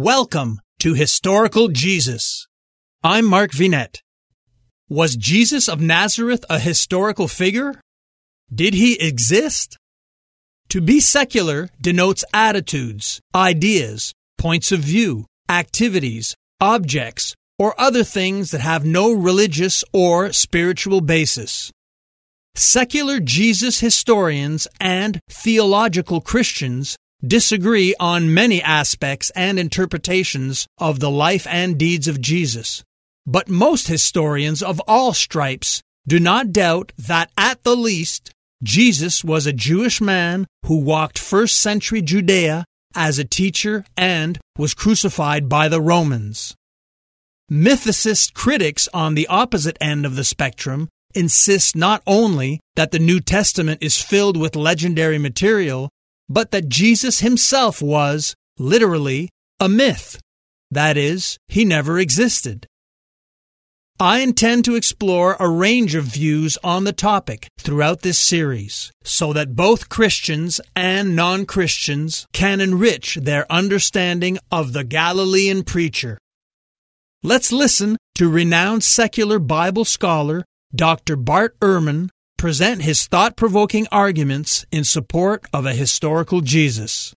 Welcome to Historical Jesus. I'm Mark Vinet. Was Jesus of Nazareth a historical figure? Did he exist? To be secular denotes attitudes, ideas, points of view, activities, objects, or other things that have no religious or spiritual basis. Secular Jesus historians and theological Christians disagree on many aspects and interpretations of the life and deeds of Jesus. But most historians of all stripes do not doubt that at the least Jesus was a Jewish man who walked first century Judea as a teacher and was crucified by the Romans. Mythicist critics on the opposite end of the spectrum insist not only that the New Testament is filled with legendary material, but that Jesus himself was, literally, a myth. That is, he never existed. I intend to explore a range of views on the topic throughout this series so that both Christians and non Christians can enrich their understanding of the Galilean preacher. Let's listen to renowned secular Bible scholar Dr. Bart Ehrman present his thought provoking arguments in support of a historical Jesus.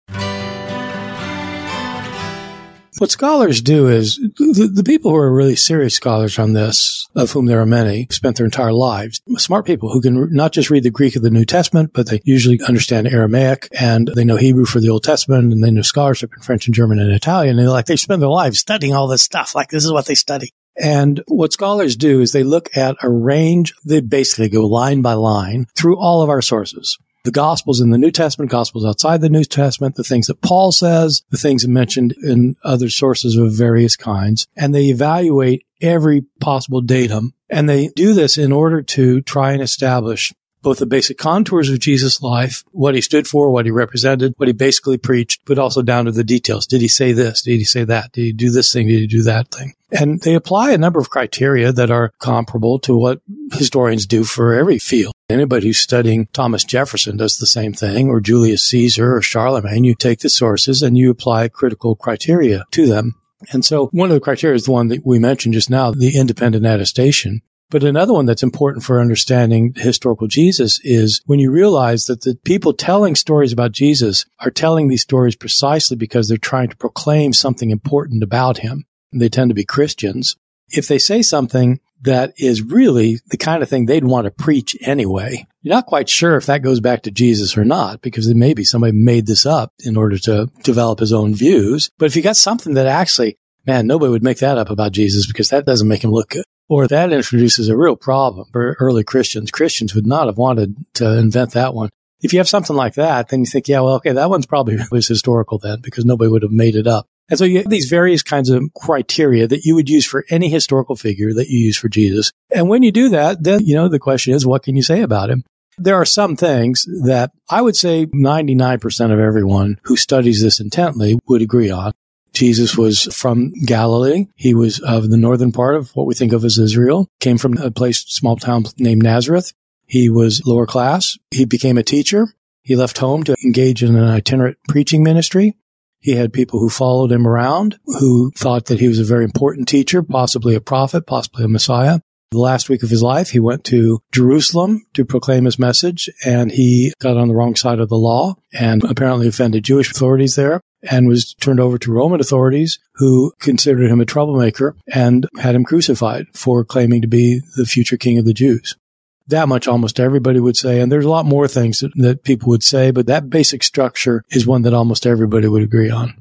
What scholars do is the, the, people who are really serious scholars on this, of whom there are many, spent their entire lives. Smart people who can not just read the Greek of the New Testament, but they usually understand Aramaic and they know Hebrew for the Old Testament and they know scholarship in French and German and Italian. And like they spend their lives studying all this stuff. Like this is what they study. And what scholars do is they look at a range, they basically go line by line through all of our sources. The Gospels in the New Testament, Gospels outside the New Testament, the things that Paul says, the things mentioned in other sources of various kinds, and they evaluate every possible datum. And they do this in order to try and establish both the basic contours of Jesus' life, what he stood for, what he represented, what he basically preached, but also down to the details. Did he say this? Did he say that? Did he do this thing? Did he do that thing? And they apply a number of criteria that are comparable to what historians do for every field. Anybody who's studying Thomas Jefferson does the same thing, or Julius Caesar or Charlemagne. You take the sources and you apply critical criteria to them. And so one of the criteria is the one that we mentioned just now, the independent attestation. But another one that's important for understanding historical Jesus is when you realize that the people telling stories about Jesus are telling these stories precisely because they're trying to proclaim something important about him. They tend to be Christians. If they say something that is really the kind of thing they'd want to preach anyway, you're not quite sure if that goes back to Jesus or not, because it may be somebody made this up in order to develop his own views. But if you got something that actually, man, nobody would make that up about Jesus because that doesn't make him look good or that introduces a real problem for early Christians. Christians would not have wanted to invent that one. If you have something like that, then you think, yeah, well, okay, that one's probably historical then because nobody would have made it up. And so you have these various kinds of criteria that you would use for any historical figure that you use for Jesus. And when you do that, then, you know, the question is, what can you say about him? There are some things that I would say 99% of everyone who studies this intently would agree on. Jesus was from Galilee. He was of the northern part of what we think of as Israel, came from a place, small town named Nazareth. He was lower class. He became a teacher. He left home to engage in an itinerant preaching ministry. He had people who followed him around who thought that he was a very important teacher, possibly a prophet, possibly a Messiah. The last week of his life, he went to Jerusalem to proclaim his message and he got on the wrong side of the law and apparently offended Jewish authorities there and was turned over to Roman authorities who considered him a troublemaker and had him crucified for claiming to be the future king of the Jews. That much almost everybody would say. And there's a lot more things that, that people would say, but that basic structure is one that almost everybody would agree on.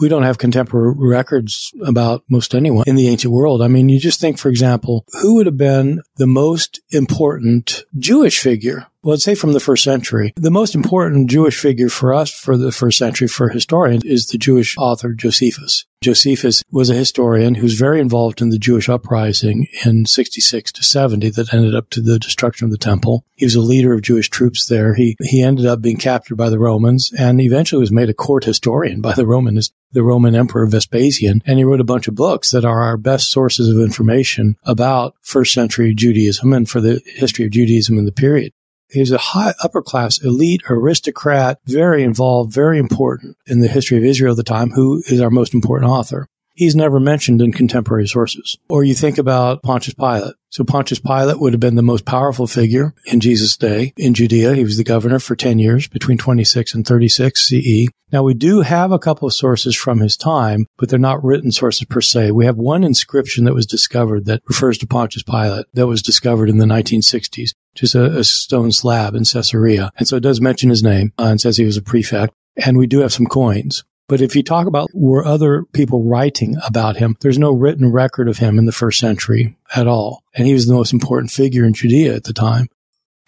we don't have contemporary records about most anyone in the ancient world. I mean, you just think, for example, who would have been the most important Jewish figure well, let's say from the first century. The most important Jewish figure for us for the first century for historians is the Jewish author Josephus. Josephus was a historian who was very involved in the Jewish uprising in 66 to 70 that ended up to the destruction of the temple. He was a leader of Jewish troops there. He, he ended up being captured by the Romans and eventually was made a court historian by the Romans, the Roman Emperor Vespasian. And he wrote a bunch of books that are our best sources of information about first century Judaism and for the history of Judaism in the period. He's a high upper class, elite, aristocrat, very involved, very important in the history of Israel at the time, who is our most important author. He's never mentioned in contemporary sources. Or you think about Pontius Pilate. So Pontius Pilate would have been the most powerful figure in Jesus' day in Judea. He was the governor for 10 years between 26 and 36 CE. Now we do have a couple of sources from his time, but they're not written sources per se. We have one inscription that was discovered that refers to Pontius Pilate that was discovered in the 1960s, just a, a stone slab in Caesarea. And so it does mention his name uh, and says he was a prefect. And we do have some coins. But if you talk about were other people writing about him, there's no written record of him in the first century at all. And he was the most important figure in Judea at the time.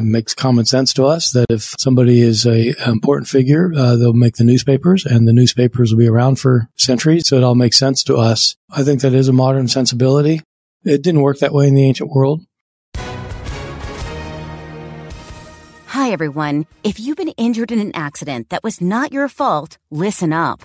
It makes common sense to us that if somebody is a an important figure, uh, they'll make the newspapers and the newspapers will be around for centuries. So it all makes sense to us. I think that is a modern sensibility. It didn't work that way in the ancient world. Hi, everyone. If you've been injured in an accident that was not your fault, listen up.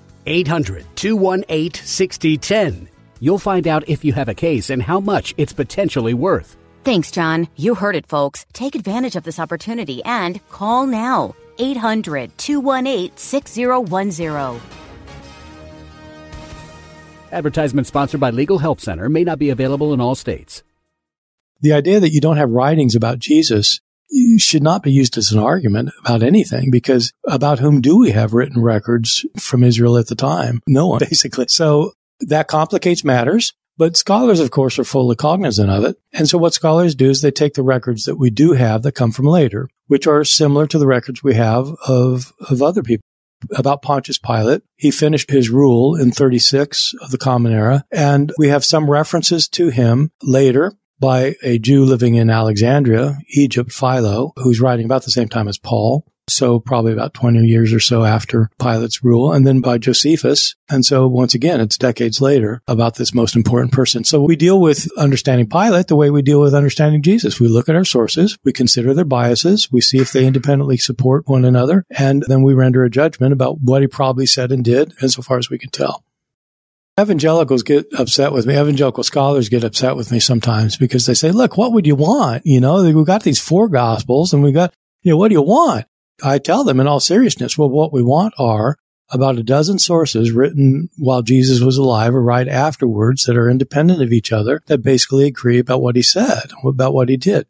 800 218 6010. You'll find out if you have a case and how much it's potentially worth. Thanks, John. You heard it, folks. Take advantage of this opportunity and call now. 800 218 6010. Advertisement sponsored by Legal Help Center may not be available in all states. The idea that you don't have writings about Jesus should not be used as an argument about anything because about whom do we have written records from Israel at the time? No one, basically. So that complicates matters. But scholars, of course, are fully cognizant of it. And so what scholars do is they take the records that we do have that come from later, which are similar to the records we have of, of other people. About Pontius Pilate, he finished his rule in 36 of the Common Era, and we have some references to him later by a Jew living in Alexandria, Egypt, Philo, who's writing about the same time as Paul. So probably about 20 years or so after Pilate's rule, and then by Josephus. And so once again, it's decades later about this most important person. So we deal with understanding Pilate the way we deal with understanding Jesus. We look at our sources, we consider their biases, we see if they independently support one another, and then we render a judgment about what he probably said and did, insofar as we can tell. Evangelicals get upset with me. Evangelical scholars get upset with me sometimes because they say, look, what would you want? You know, we've got these four gospels and we've got, you know, what do you want? I tell them in all seriousness, well, what we want are about a dozen sources written while Jesus was alive or right afterwards that are independent of each other that basically agree about what he said, about what he did.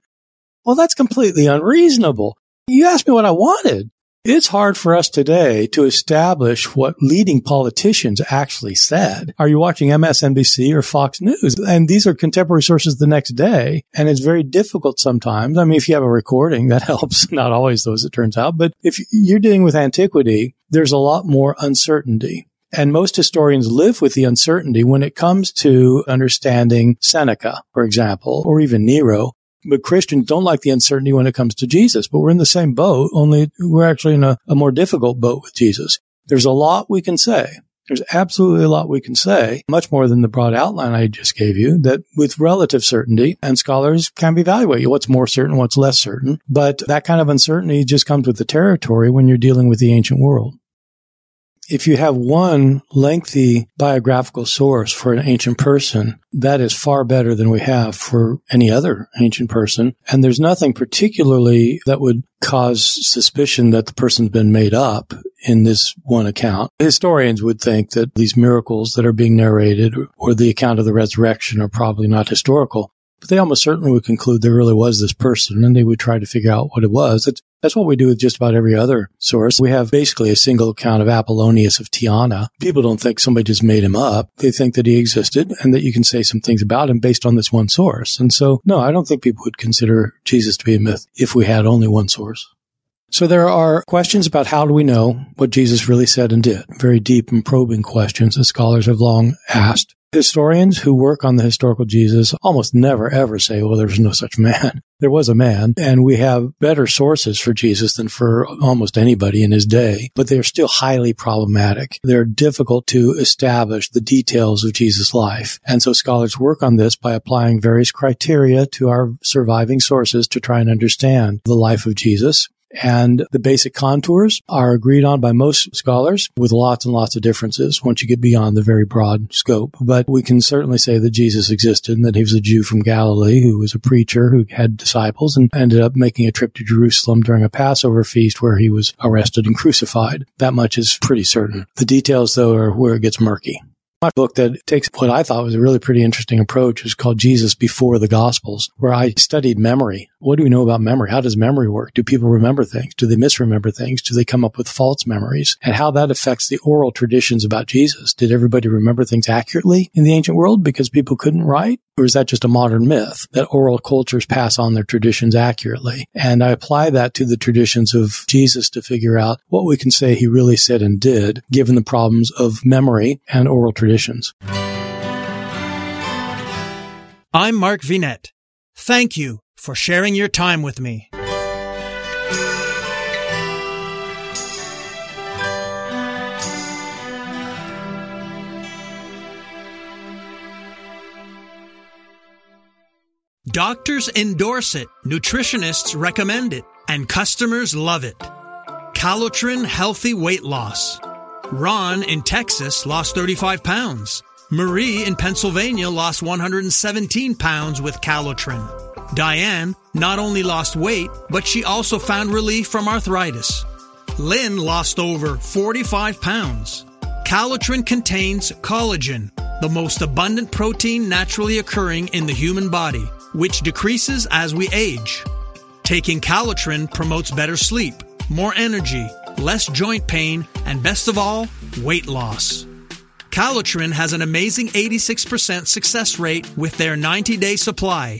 Well, that's completely unreasonable. You asked me what I wanted. It's hard for us today to establish what leading politicians actually said. Are you watching MSNBC or Fox News? And these are contemporary sources the next day. And it's very difficult sometimes. I mean, if you have a recording, that helps. Not always, though, as it turns out. But if you're dealing with antiquity, there's a lot more uncertainty. And most historians live with the uncertainty when it comes to understanding Seneca, for example, or even Nero. But Christians don't like the uncertainty when it comes to Jesus, but we're in the same boat, only we're actually in a, a more difficult boat with Jesus. There's a lot we can say. There's absolutely a lot we can say, much more than the broad outline I just gave you, that with relative certainty, and scholars can evaluate what's more certain, what's less certain. But that kind of uncertainty just comes with the territory when you're dealing with the ancient world if you have one lengthy biographical source for an ancient person, that is far better than we have for any other ancient person. And there's nothing particularly that would cause suspicion that the person's been made up in this one account. Historians would think that these miracles that are being narrated or the account of the resurrection are probably not historical. But they almost certainly would conclude there really was this person and they would try to figure out what it was. It's, that's what we do with just about every other source. We have basically a single account of Apollonius of Tyana. People don't think somebody just made him up. They think that he existed and that you can say some things about him based on this one source. And so, no, I don't think people would consider Jesus to be a myth if we had only one source. So there are questions about how do we know what Jesus really said and did? Very deep and probing questions that scholars have long asked. Historians who work on the historical Jesus almost never ever say, well, there was no such man. There was a man, and we have better sources for Jesus than for almost anybody in his day, but they're still highly problematic. They're difficult to establish the details of Jesus' life. And so scholars work on this by applying various criteria to our surviving sources to try and understand the life of Jesus. And the basic contours are agreed on by most scholars with lots and lots of differences once you get beyond the very broad scope. But we can certainly say that Jesus existed and that he was a Jew from Galilee who was a preacher who had disciples and ended up making a trip to Jerusalem during a Passover feast where he was arrested and crucified. That much is pretty certain. The details, though, are where it gets murky. My book that takes what I thought was a really pretty interesting approach is called Jesus Before the Gospels, where I studied memory. What do we know about memory? How does memory work? Do people remember things? Do they misremember things? Do they come up with false memories? And how that affects the oral traditions about Jesus. Did everybody remember things accurately in the ancient world because people couldn't write? Or is that just a modern myth that oral cultures pass on their traditions accurately? And I apply that to the traditions of Jesus to figure out what we can say he really said and did, given the problems of memory and oral traditions. I'm Mark Vinet. Thank you for sharing your time with me. Doctors endorse it, nutritionists recommend it, and customers love it. Calotren Healthy Weight Loss. Ron in Texas lost 35 pounds. Marie in Pennsylvania lost 117 pounds with Calotren. Diane not only lost weight, but she also found relief from arthritis. Lynn lost over 45 pounds. Calotren contains collagen, the most abundant protein naturally occurring in the human body, which decreases as we age. Taking Calotren promotes better sleep, more energy, less joint pain, and best of all, weight loss. Calotren has an amazing 86% success rate with their 90 day supply.